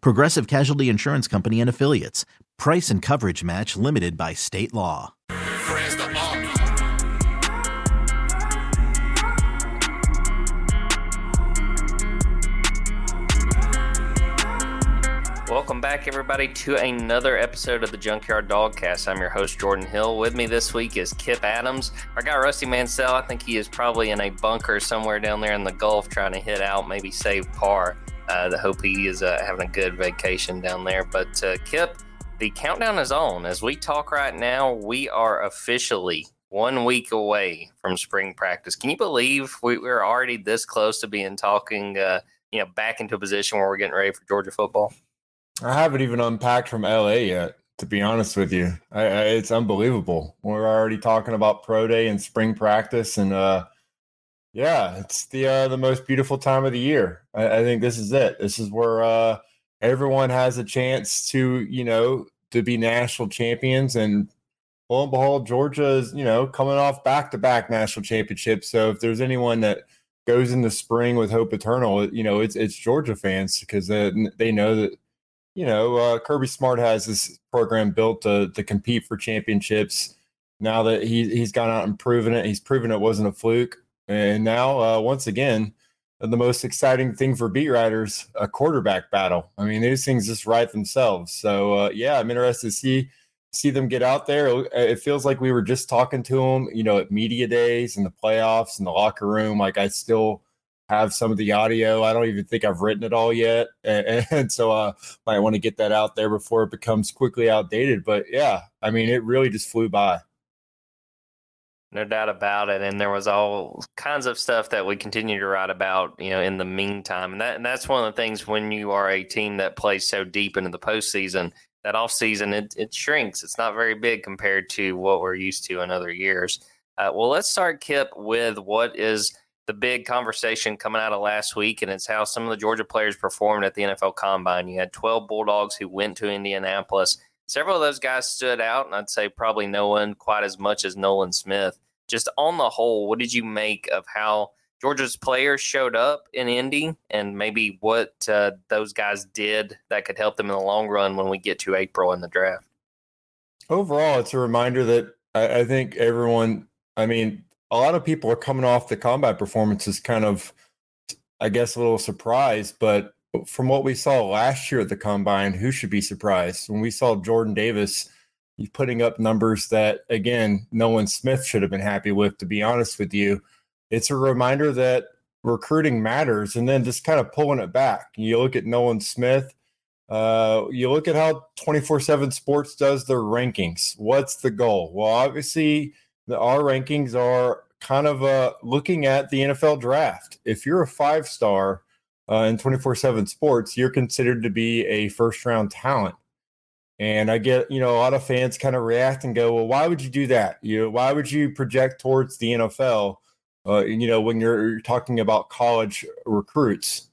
Progressive Casualty Insurance Company and Affiliates. Price and coverage match limited by state law. Welcome back, everybody, to another episode of the Junkyard Dogcast. I'm your host, Jordan Hill. With me this week is Kip Adams. Our guy, Rusty Mansell, I think he is probably in a bunker somewhere down there in the Gulf trying to hit out, maybe save par. Uh, I hope he is uh, having a good vacation down there. But uh, Kip, the countdown is on. As we talk right now, we are officially one week away from spring practice. Can you believe we, we're already this close to being talking, uh, you know, back into a position where we're getting ready for Georgia football? I haven't even unpacked from LA yet, to be honest with you. I, I, it's unbelievable. We're already talking about pro day and spring practice, and uh, yeah, it's the uh, the most beautiful time of the year. I, I think this is it. This is where uh, everyone has a chance to, you know, to be national champions. And lo and behold, Georgia is, you know, coming off back to back national championships. So if there's anyone that goes in the spring with hope eternal, you know, it's it's Georgia fans because they, they know that you know, uh, Kirby Smart has this program built to to compete for championships. Now that he he's gone out and proven it, he's proven it wasn't a fluke. And now, uh, once again, the most exciting thing for beat writers, a quarterback battle. I mean, these things just write themselves. So uh, yeah, I'm interested to see see them get out there. It feels like we were just talking to them, you know, at media days and the playoffs and the locker room. Like I still have some of the audio. I don't even think I've written it all yet, and, and so I uh, might want to get that out there before it becomes quickly outdated. But yeah, I mean, it really just flew by. No doubt about it. And there was all kinds of stuff that we continue to write about, you know, in the meantime. And that and that's one of the things when you are a team that plays so deep into the postseason, that off season it, it shrinks. It's not very big compared to what we're used to in other years. Uh, well, let's start, Kip, with what is the big conversation coming out of last week, and it's how some of the Georgia players performed at the NFL Combine. You had 12 Bulldogs who went to Indianapolis. Several of those guys stood out, and I'd say probably no one quite as much as Nolan Smith. Just on the whole, what did you make of how Georgia's players showed up in Indy, and maybe what uh, those guys did that could help them in the long run when we get to April in the draft? Overall, it's a reminder that I, I think everyone. I mean, a lot of people are coming off the combine performances kind of, I guess, a little surprised. But from what we saw last year at the combine, who should be surprised? When we saw Jordan Davis putting up numbers that, again, Nolan Smith should have been happy with, to be honest with you, it's a reminder that recruiting matters. And then just kind of pulling it back. You look at Nolan Smith. Uh, you look at how 24 7 sports does their rankings. What's the goal? Well, obviously, the, our rankings are kind of uh, looking at the NFL draft. If you're a five star uh, in 24 7 sports, you're considered to be a first round talent. And I get, you know, a lot of fans kind of react and go, well, why would you do that? You know, why would you project towards the NFL, uh, you know, when you're talking about college recruits?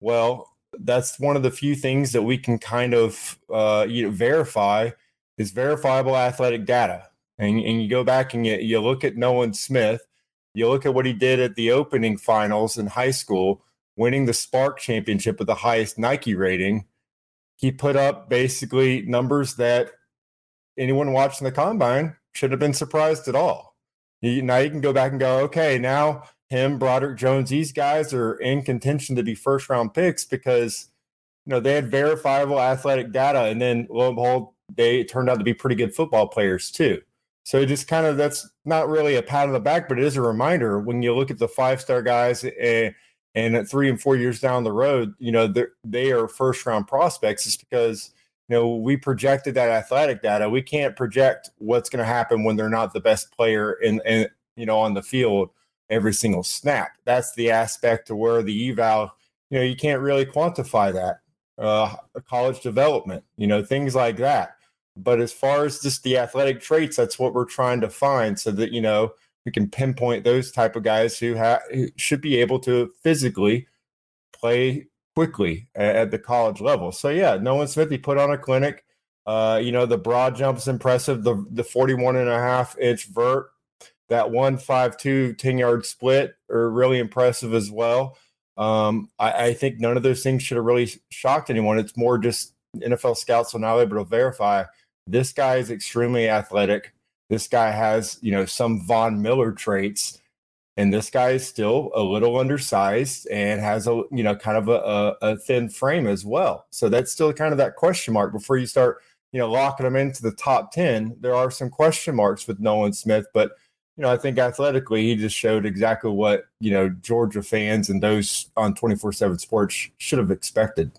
Well, that's one of the few things that we can kind of, uh, you know, verify is verifiable athletic data and, and you go back and you, you look at Nolan Smith, you look at what he did at the opening finals in high school, winning the SPARQ Championship with the highest Nike rating. He put up basically numbers that anyone watching the combine should have been surprised at all. Now you can go back and go, okay, now him, Broderick Jones, these guys are in contention to be first round picks because you know, they had verifiable athletic data, and then lo and behold, they turned out to be pretty good football players too. So just kind of that's not really a pat on the back, but it is a reminder when you look at the five star guys eh, and at three and four years down the road, you know, they are first round prospects. It's because you know we projected that athletic data. We can't project what's going to happen when they're not the best player in, in you know on the field every single snap. That's the aspect to where the eval, you know, you can't really quantify that. Uh, college development, you know, things like that. But as far as just the athletic traits, that's what we're trying to find so that, you know, we can pinpoint those type of guys who, ha- who should be able to physically play quickly at, at, the college level. So yeah, Nolan Smith, he put on a clinic. Uh, you know, the broad jump is impressive. The the 41 and a half inch vert, that one five two 10 yard split are really impressive as well. Um, I, I think none of those things should have really shocked anyone. It's more just NFL scouts are now able to verify this guy is extremely athletic. This guy has, you know, some Von Miller traits, and this guy is still a little undersized and has a, you know, kind of a, a, a thin frame as well. So that's still kind of that question mark before you start, you know, locking them into the top 10. There are some question marks with Nolan Smith, but you know, I think athletically, he just showed exactly what, you know, Georgia fans and those on 24 7 sports should have expected.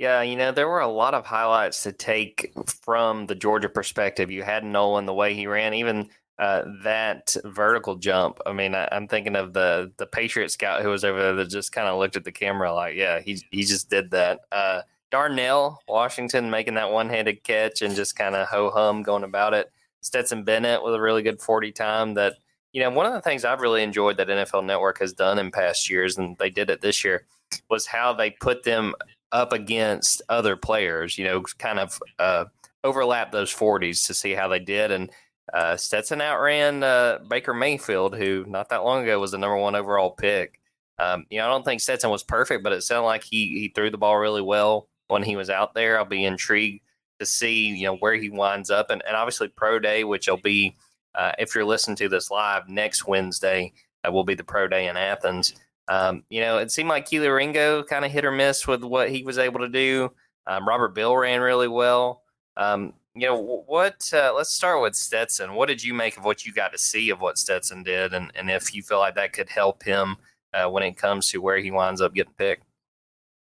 Yeah, you know, there were a lot of highlights to take from the Georgia perspective. You had Nolan, the way he ran, even uh, that vertical jump. I mean, I, am thinking of the the Patriot scout who was over there that just kind of looked at the camera like, yeah, he he just did that. Uh, Darnell Washington making that one handed catch and just kind of ho hum going about it. Stetson Bennett with a really good 40 time that, you know, one of the things I've really enjoyed that NFL Network has done in past years, and they did it this year, was how they put them up against other players, you know, kind of uh, overlap those 40s to see how they did. And uh, Stetson outran uh, Baker Mayfield, who not that long ago was the number one overall pick. Um, you know, I don't think Stetson was perfect, but it sounded like he he threw the ball really well when he was out there. I'll be intrigued to see you know where he winds up, and, and obviously pro day, which will be uh, if you're listening to this live next Wednesday, uh, will be the pro day in Athens. Um, you know, it seemed like Kelee Ringo kind of hit or miss with what he was able to do. Um, Robert Beal ran really well. Um, you know, what? Uh, let's start with Stetson. What did you make of what you got to see of what Stetson did, and, and if you feel like that could help him uh, when it comes to where he winds up getting picked?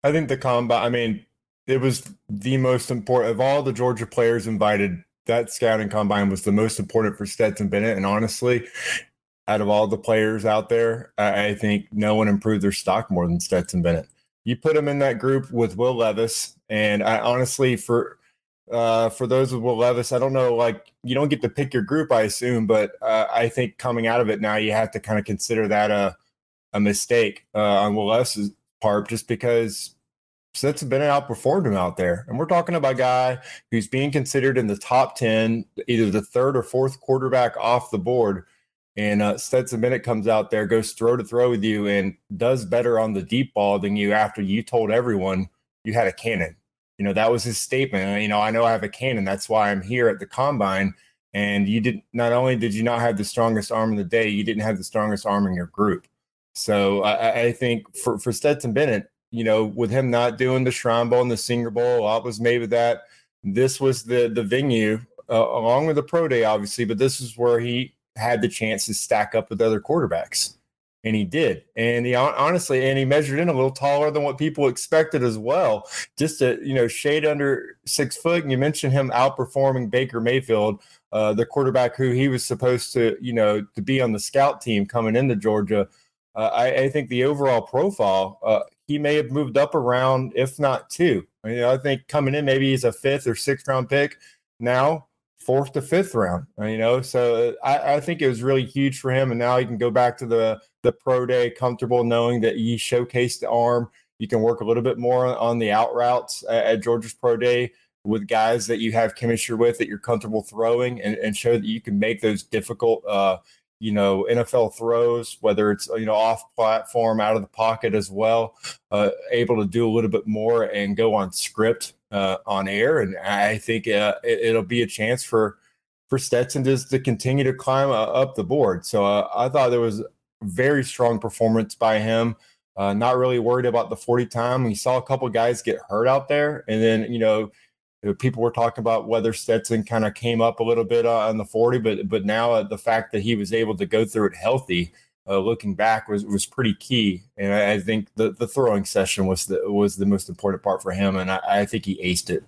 I think the combine. I mean, it was the most important of all the Georgia players invited. That scouting combine was the most important for Stetson Bennett, and honestly, out of all the players out there, I, think no one improved their stock more than Stetson Bennett. You put him in that group with Will Levis, and I honestly, for uh, for those with Will Levis, I don't know, like you don't get to pick your group, I assume, but uh, I think coming out of it now, you have to kind of consider that a a mistake uh, on Will Levis's part, just because Stetson Bennett outperformed him out there, and we're talking about a guy who's being considered in the top ten, either the third or fourth quarterback off the board and uh, Stetson Bennett comes out there, goes throw to throw with you, and does better on the deep ball than you after you told everyone you had a cannon. You know, that was his statement. You know, I know I have a cannon. That's why I'm here at the combine. And you did not only did you not have the strongest arm in the day, you didn't have the strongest arm in your group. So I, I think for, for Stetson Bennett, you know, with him not doing the Shrine Bowl and the Senior Bowl, a lot was made with that. This was the the venue, uh, along with the pro day, obviously, but this is where he had the chance to stack up with other quarterbacks. And he did. And he honestly, and he measured in a little taller than what people expected as well. Just to, you know, shade under six foot. And you mentioned him outperforming Baker Mayfield, uh, the quarterback who he was supposed to, you know, to be on the scout team coming into Georgia. Uh, I, I, think the overall profile, uh, he may have moved up around, if not two. I, mean, I think coming in, maybe he's a fifth or sixth round pick. Now, fourth to fifth round. Uh, you know, so uh, I, I, think it was really huge for him, and now he can go back to the the pro day comfortable knowing that he showcased the arm. You can work a little bit more on the out routes at, at Georgia's pro day with guys that you have chemistry with that you're comfortable throwing, and, and show that you can make those difficult. Uh, you know NFL throws, whether it's you know off platform, out of the pocket as well, uh, able to do a little bit more and go on script uh, on air, and I think uh, it, will be a chance for for Stetson just to continue to climb uh, up the board. So uh, I thought there was very strong performance by him. Uh, not really worried about the 40 time. We saw a couple guys get hurt out there. And then, you know, people were talking about whether Stetson kind of came up a little bit uh, on the 40, but but now the fact that he was able to go through it healthy, uh, looking back, was was pretty key. And I, I, think the the throwing session was the was the most important part for him, and I, I think he aced it.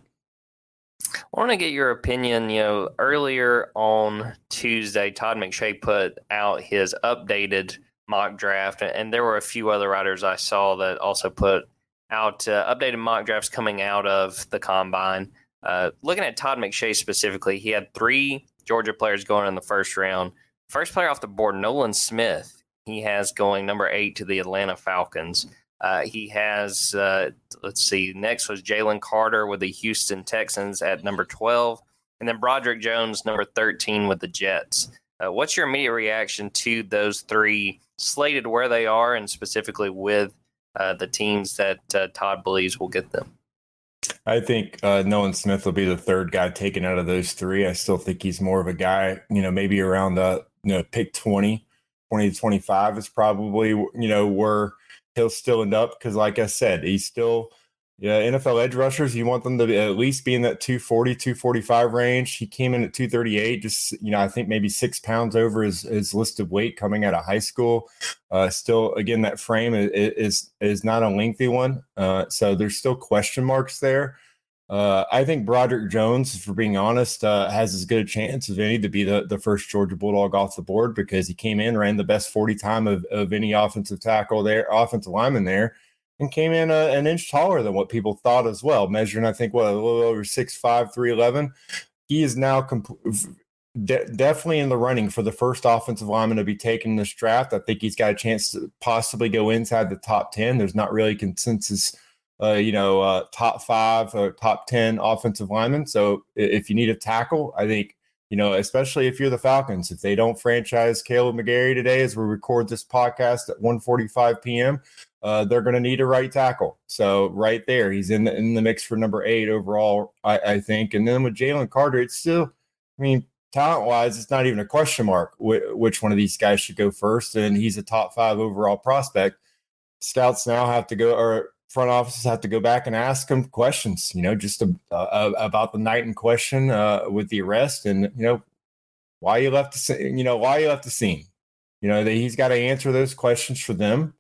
I want to get your opinion. You know, earlier on Tuesday, Todd McShay put out his updated mock draft, and there were a few other writers I saw that also put out uh, updated mock drafts coming out of the combine. Uh, looking at Todd McShay specifically, he had three Georgia players going in the first round. First player off the board, Nolan Smith. He has going number eight to the Atlanta Falcons. Uh, he has, uh, let's see, next was Jalen Carter with the Houston Texans at number 12. And then Broderick Jones, number 13 with the Jets. Uh, what's your immediate reaction to those three slated where they are and specifically with uh, the teams that uh, Todd believes will get them? I think uh, Nolan Smith will be the third guy taken out of those three. I still think he's more of a guy, you know, maybe around the, you know, pick 20, 20 to 25 is probably, you know, where he'll still end up. Cause like I said, he's still, yeah, NFL edge rushers, you want them to at least be in that 240, 245 range. He came in at 238, just, you know, I think maybe six pounds over his, his listed weight coming out of high school. Uh, still, again, that frame is, is, is not a lengthy one. Uh, so there's still question marks there. Uh, I think Broderick Jones, for being honest, uh, has as good a chance as any to be the, the first Georgia Bulldog off the board because he came in, ran the best 40 time of, of any offensive tackle there, offensive lineman there and came in a, an inch taller than what people thought as well, measuring, I think, what, a little over 6'5, 311. He is now comp- de- definitely in the running for the first offensive lineman to be taken this draft. I think he's got a chance to possibly go inside the top 10. There's not really consensus. Uh, you know, uh, top five or top 10 offensive linemen. So if you need a tackle, I think, you know, especially if you're the Falcons, if they don't franchise Kaleb McGary today as we record this podcast at 1:45 p.m., uh, they're going to need a right tackle. So right there, he's in the, in the mix for number eight overall, I, I think. And then with Jalen Carter, it's still, I mean, talent wise, it's not even a question mark wh- which one of these guys should go first. And he's a top five overall prospect. Scouts now have to go, or front offices have to go back and ask him questions, you know, just to, uh, about the night in question uh, with the arrest and, you know, why you left the, you know, why you left the scene. You know, that he's got to answer those questions for them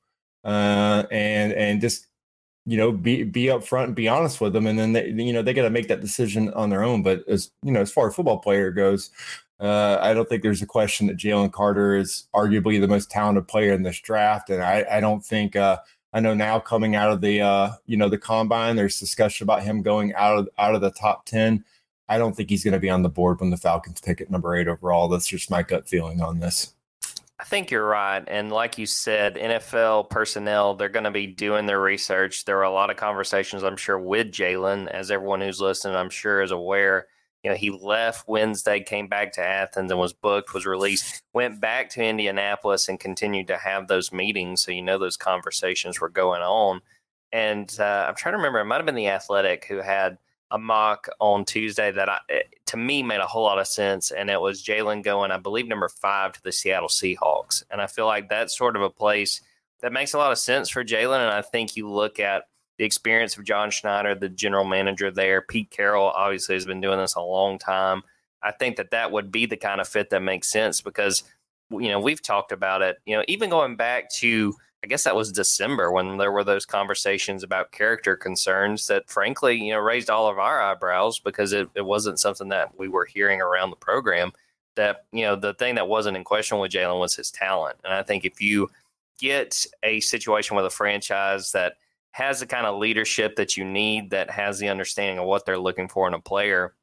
uh, and and just you know be be upfront and be honest with them, and then they you know they got to make that decision on their own. But as you know, as far as football player goes, uh, I don't think there's a question that Jalen Carter is arguably the most talented player in this draft, and I, I don't think. Uh, I know now coming out of the uh, you know the combine, there's discussion about him going out of out of the top ten. I don't think he's going to be on the board when the Falcons pick at number eight overall. That's just my gut feeling on this. I think you're right. And like you said, NFL personnel, they're going to be doing their research. There are a lot of conversations, I'm sure, with Jalen, as everyone who's listening, I'm sure, is aware. You know, he left Wednesday, came back to Athens and was booked, was released, went back to Indianapolis and continued to have those meetings. So, you know, those conversations were going on. And uh, I'm trying to remember, it might have been the athletic who had a mock on Tuesday that I, to me made a whole lot of sense, and it was Jalen going, I believe, number five to the Seattle Seahawks, and I feel like that's sort of a place that makes a lot of sense for Jalen, and I think you look at the experience of John Schneider, the general manager there, Pete Carroll obviously has been doing this a long time. I think that that would be the kind of fit that makes sense because you know we've talked about it. You know, even going back to I guess that was December when there were those conversations about character concerns that, frankly, you know, raised all of our eyebrows because it, it wasn't something that we were hearing around the program. That you know, the thing that wasn't in question with Jalen was his talent, and I think if you get a situation with a franchise that has the kind of leadership that you need, that has the understanding of what they're looking for in a player,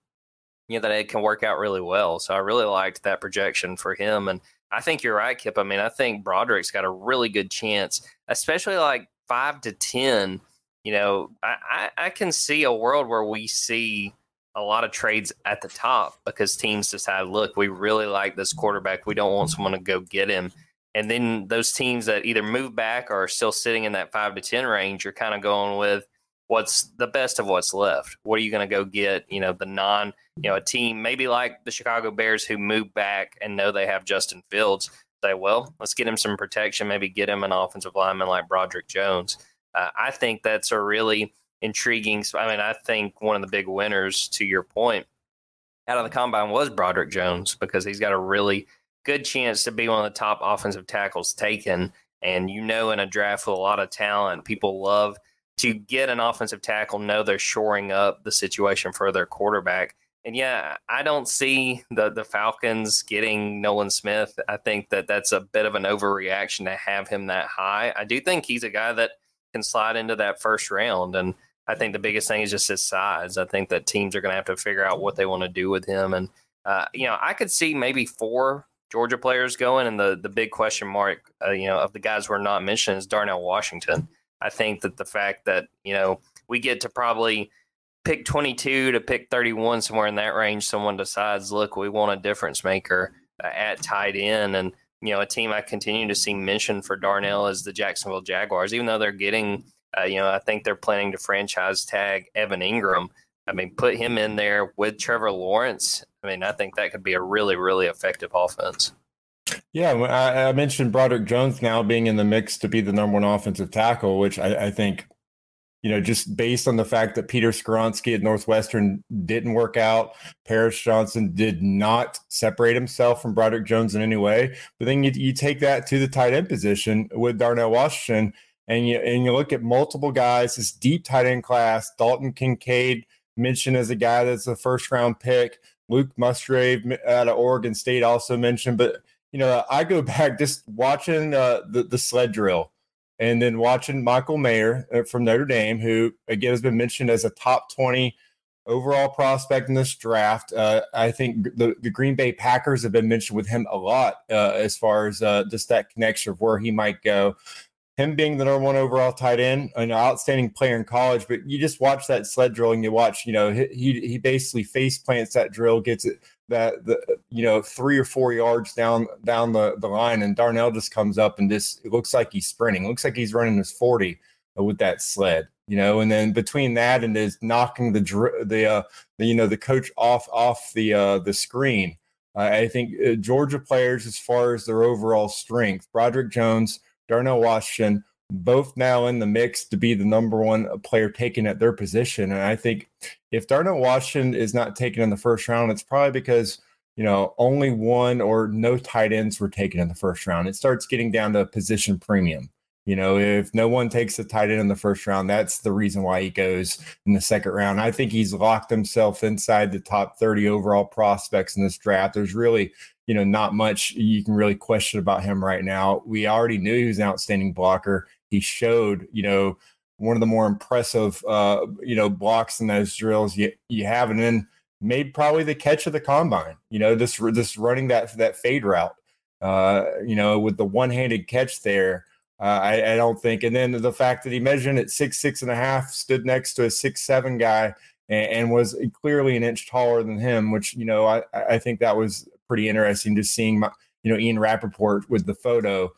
you know, that it can work out really well. So I really liked that projection for him. And I think you're right, Kip. I mean, I think Broderick's got a really good chance, especially like five to 10. You know, I, I, I can see a world where we see a lot of trades at the top because teams decide, look, we really like this quarterback. We don't want someone to go get him. And then those teams that either move back or are still sitting in that five to 10 range, you're kind of going with, what's the best of what's left. What are you going to go get? You know, the non, you know, a team maybe like the Chicago Bears who move back and know they have Justin Fields. say, well, let's get him some protection, maybe get him an offensive lineman like Broderick Jones. Uh, I think that's a really intriguing. I mean, I think one of the big winners, to your point, out of the combine was Broderick Jones because he's got a really good chance to be one of the top offensive tackles taken. And you know, in a draft with a lot of talent, people love to get an offensive tackle, know they're shoring up the situation for their quarterback. And yeah, I don't see the the Falcons getting Nolan Smith. I think that that's a bit of an overreaction to have him that high. I do think he's a guy that can slide into that first round, and I think the biggest thing is just his size. I think that teams are going to have to figure out what they want to do with him, and uh, you know, I could see maybe four Georgia players going, and the the big question mark, uh, you know, of the guys we're not mentioning is Darnell Washington. I think that the fact that you know we get to probably pick 22 to pick 31 somewhere in that range someone decides look we want a difference maker uh, at tight end and you know a team i continue to see mentioned for darnell is the jacksonville jaguars even though they're getting uh, you know i think they're planning to franchise tag evan engram i mean put him in there with trevor lawrence i mean i think that could be a really really effective offense yeah, I, mentioned Broderick Jones now being in the mix to be the number one offensive tackle, which I, I think you know, just based on the fact that Peter Skoronski at Northwestern didn't work out, Paris Johnson did not separate himself from Broderick Jones in any way. But then you, you take that to the tight end position with Darnell Washington, and you and you look at multiple guys, this deep tight end class, Dalton Kincaid mentioned as a guy that's a first round pick, Luke Musgrave out of Oregon State also mentioned, but you know, I go back just watching uh, the the sled drill and then watching Michael Mayer uh, from Notre Dame, who again has been mentioned as a top 20 overall prospect in this draft. Uh, I think the, the, Green Bay Packers have been mentioned with him a lot uh, as far as uh, just that connection of where he might go. Him being the number one overall tight end, an outstanding player in college, but you just watch that sled drill and you watch, you know, he he basically face plants that drill, gets it that the you know three or four yards down down the, the line and Darnell just comes up and just it looks like he's sprinting. It looks like he's running his 40 with that sled, you know, and then between that and is knocking the the uh the, you know the coach off off the uh the screen. Uh, I think uh, Georgia players as far as their overall strength, Broderick Jones, Darnell Washington both now in the mix to be the number one player taken at their position. And I think if Darnell Washington is not taken in the first round, it's probably because you know only one or no tight ends were taken in the first round. It starts getting down to position premium. You know, if no one takes the tight end in the first round, that's the reason why he goes in the second round. I think he's locked himself inside the top 30 overall prospects in this draft. There's really, you know, not much you can really question about him right now. We already knew he was an outstanding blocker he showed, you know, one of the more impressive, uh, you know, blocks in those drills you, you have, and then made probably the catch of the combine. You know, this this running that that fade route, uh, you know, with the one handed catch there. Uh, I, I, don't think, and then the fact that he measured at six six and a half, stood next to a six seven guy, and, and was clearly an inch taller than him, which you know I I think that was pretty interesting. Just seeing my, you know Ian Rapoport with the photo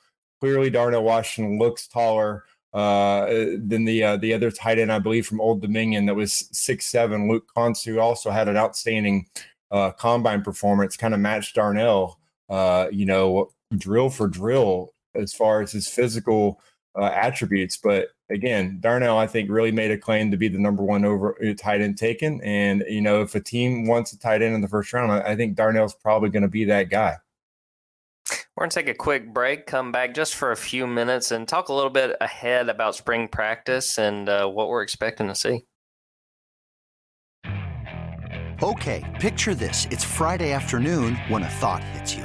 Clearly, Darnell Washington looks taller uh, than the uh, the other tight end, I believe, from Old Dominion that was six seven. Luke who also had an outstanding uh, combine performance, kind of matched Darnell. Uh, you know, drill for drill as far as his physical uh, attributes. But again, Darnell, I think, really made a claim to be the number one over uh, tight end taken. And you know, if a team wants a tight end in the first round, I think Darnell's probably going to be that guy. We're going to take a quick break, come back just for a few minutes, and talk a little bit ahead about spring practice and uh, what we're expecting to see. Okay, picture this. It's Friday afternoon when a thought hits you.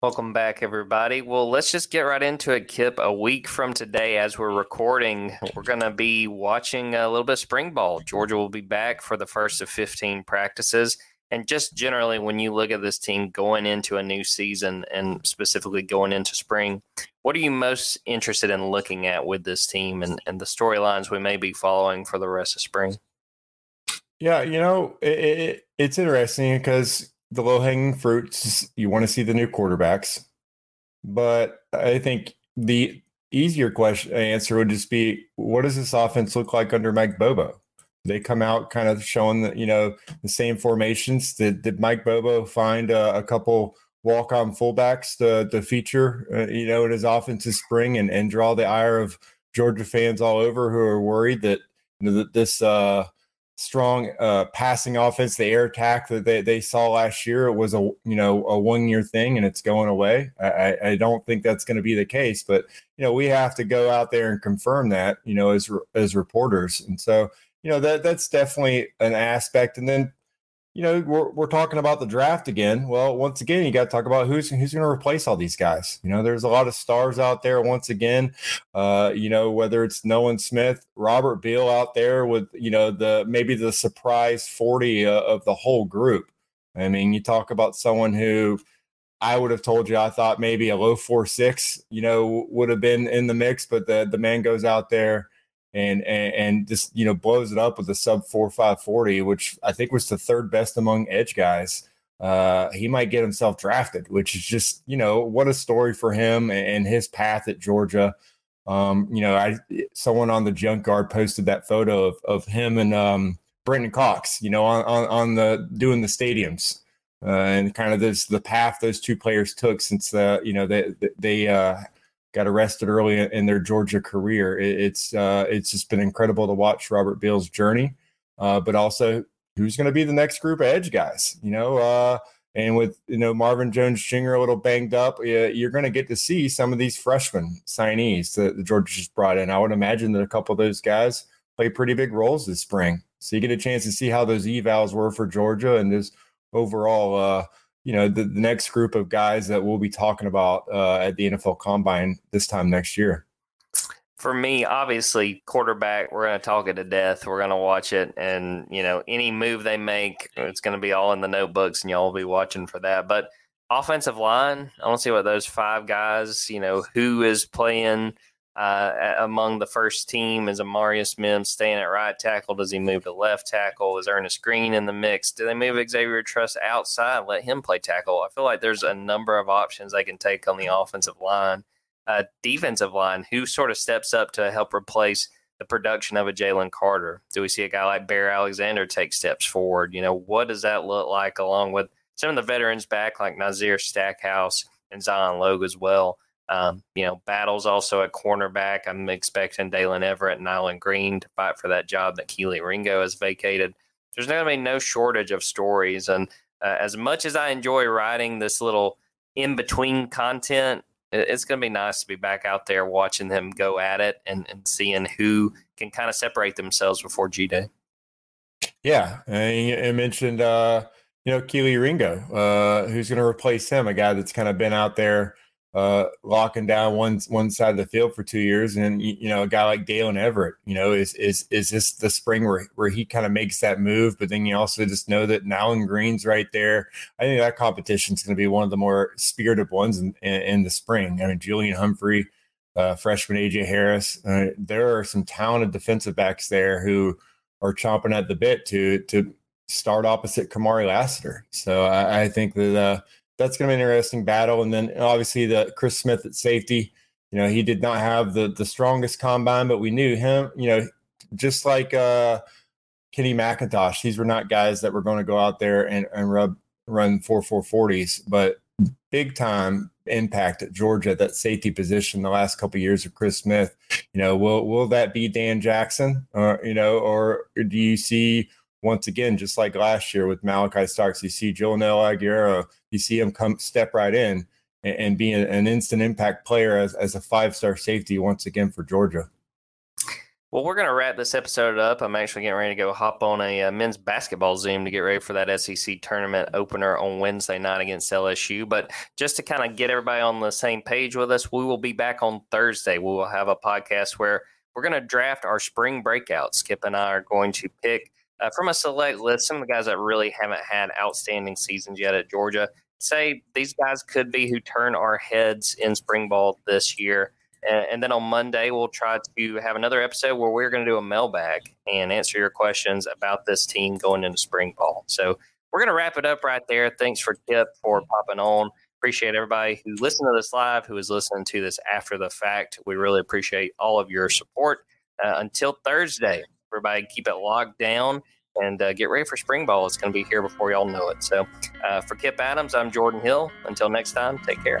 Welcome back, everybody. Well, let's just get right into it, Kip. A week from today, as we're recording, we're going to be watching a little bit of spring ball. Georgia will be back for the first of 15 practices. And just generally, when you look at this team going into a new season and specifically going into spring, what are you most interested in looking at with this team and, and the storylines we may be following for the rest of spring? Yeah, you know, it, it, it's interesting because the low hanging fruits, you want to see the new quarterbacks. But I think the easier question answer would just be what does this offense look like under Mike Bobo? They come out kind of showing that, you know, the same formations. Did, did Mike Bobo find a, couple walk on fullbacks to, to feature, uh, you know, in his offense this spring and, and draw the ire of Georgia fans all over who are worried that, you know, that this, uh, strong uh, passing offense, the air attack that they, they saw last year, it was a you know a one year thing and it's going away. I, I don't think that's going to be the case, but you know we have to go out there and confirm that you know as as reporters, and so you know that that's definitely an aspect. And then you know, we're, we're talking about the draft again. Well, once again, you got to talk about who's who's going to replace all these guys. You know, there's a lot of stars out there. Once again, uh, you know, whether it's Nolan Smith, Robert Beal out there with you know the maybe the surprise forty uh, of the whole group. I mean, you talk about someone who I would have told you I thought maybe a low four six, you know, would have been in the mix, but the the man goes out there and, and and just you know blows it up with a sub four five forty, which I think was the third best among edge guys. Uh, he might get himself drafted, which is just you know what a story for him and his path at Georgia. Um, you know, I someone on the Junkyard posted that photo of of him and um, Brenton Cox, you know, on, on on the doing the stadiums. Uh, and kind of this the path those two players took since uh, you know they they uh, got arrested early in their Georgia career. it's uh, it's just been incredible to watch Robert Beal's journey, uh, but also who's going to be the next group of edge guys, you know. Uh, and with you know Marvin Jones Jr. a little banged up, you're going to get to see some of these freshman signees that the Georgia just brought in. I would imagine that a couple of those guys play pretty big roles this spring, so you get a chance to see how those evals were for Georgia and this overall uh, you know the, the next group of guys that we'll be talking about uh, at the NFL Combine this time next year. For me, obviously, quarterback. We're going to talk it to death. We're going to watch it, and you know, any move they make, it's going to be all in the notebooks, and y'all will be watching for that. But offensive line, I want to see what those five guys. You know, who is playing uh, among the first team is Amarius Mims staying at right tackle? Does he move to left tackle? Is Earnest Greene in the mix? Do they move Xavier Truss outside, let him play tackle? I feel like there's a number of options they can take on the offensive line. Uh, defensive line, who sort of steps up to help replace the production of a Jalen Carter? Do we see a guy like Bear Alexander take steps forward? You know, what does that look like along with some of the veterans back like Nazir Stackhouse and Zion Logue as well? Um, you know, battles also at cornerback. I'm expecting Daylen Everett and Nyland Green to fight for that job that Kelee Ringo has vacated. There's going to be no shortage of stories. And uh, as much as I enjoy writing this little in between content, it's going to be nice to be back out there watching them go at it and, and seeing who can kind of separate themselves before G Day. Yeah. And I mentioned, uh, you know, Kelee Ringo, uh, who's going to replace him, a guy that's kind of been out there uh, locking down one one side of the field for two years, and you know a guy like Daylen Everett, you know, is is is this the spring where where he kind of makes that move? But then you also just know that Nyland Green's right there. I think that competition is going to be one of the more spirited ones in, in, in the spring. I mean, Julian Humphrey, uh, freshman AJ Harris, uh, there are some talented defensive backs there who are chomping at the bit to to start opposite Kamari Lassiter. So I, I think that uh, that's going to be an interesting battle. And then obviously the Chris Smith at safety. You know, he did not have the the strongest combine, but we knew him. You know, just like uh, Kenny McIntosh, these were not guys that were going to go out there and, and rub run four four forties, but big time impact at Georgia that safety position the last couple of years of Chris Smith. You know, will will that be Dan Jackson, or you know, or do you see once again, just like last year with Malachi Starks, you see Joenel Aguero, you see him come step right in. and, and be an instant impact player as, as a five star safety once again for Georgia. Well, we're going to wrap this episode up. I'm actually getting ready to go hop on a, a, uh, men's basketball Zoom to get ready for that SEC tournament opener on Wednesday night against LSU. But just to kind of get everybody on the same page with us, we will be back on Thursday. We will have a podcast where we're going to draft our spring breakouts. Skip and I are going to pick uh, from a select list some of the guys that really haven't had outstanding seasons yet at Georgia. Say these guys could be who turn our heads in spring ball this year. And, then on Monday, we'll try to have another episode where we're going to do a mailbag and answer your questions about this team going into spring ball. So we're going to wrap it up right there. Thanks for Kip for popping on. Appreciate everybody who listened to this live, who is listening to this after the fact. We really appreciate all of your support. Uh, until Thursday, everybody keep it locked down and uh, get ready for spring ball. It's going to be here before y'all know it. So uh, for Kip Adams, I'm Jordan Hill. Until next time, take care.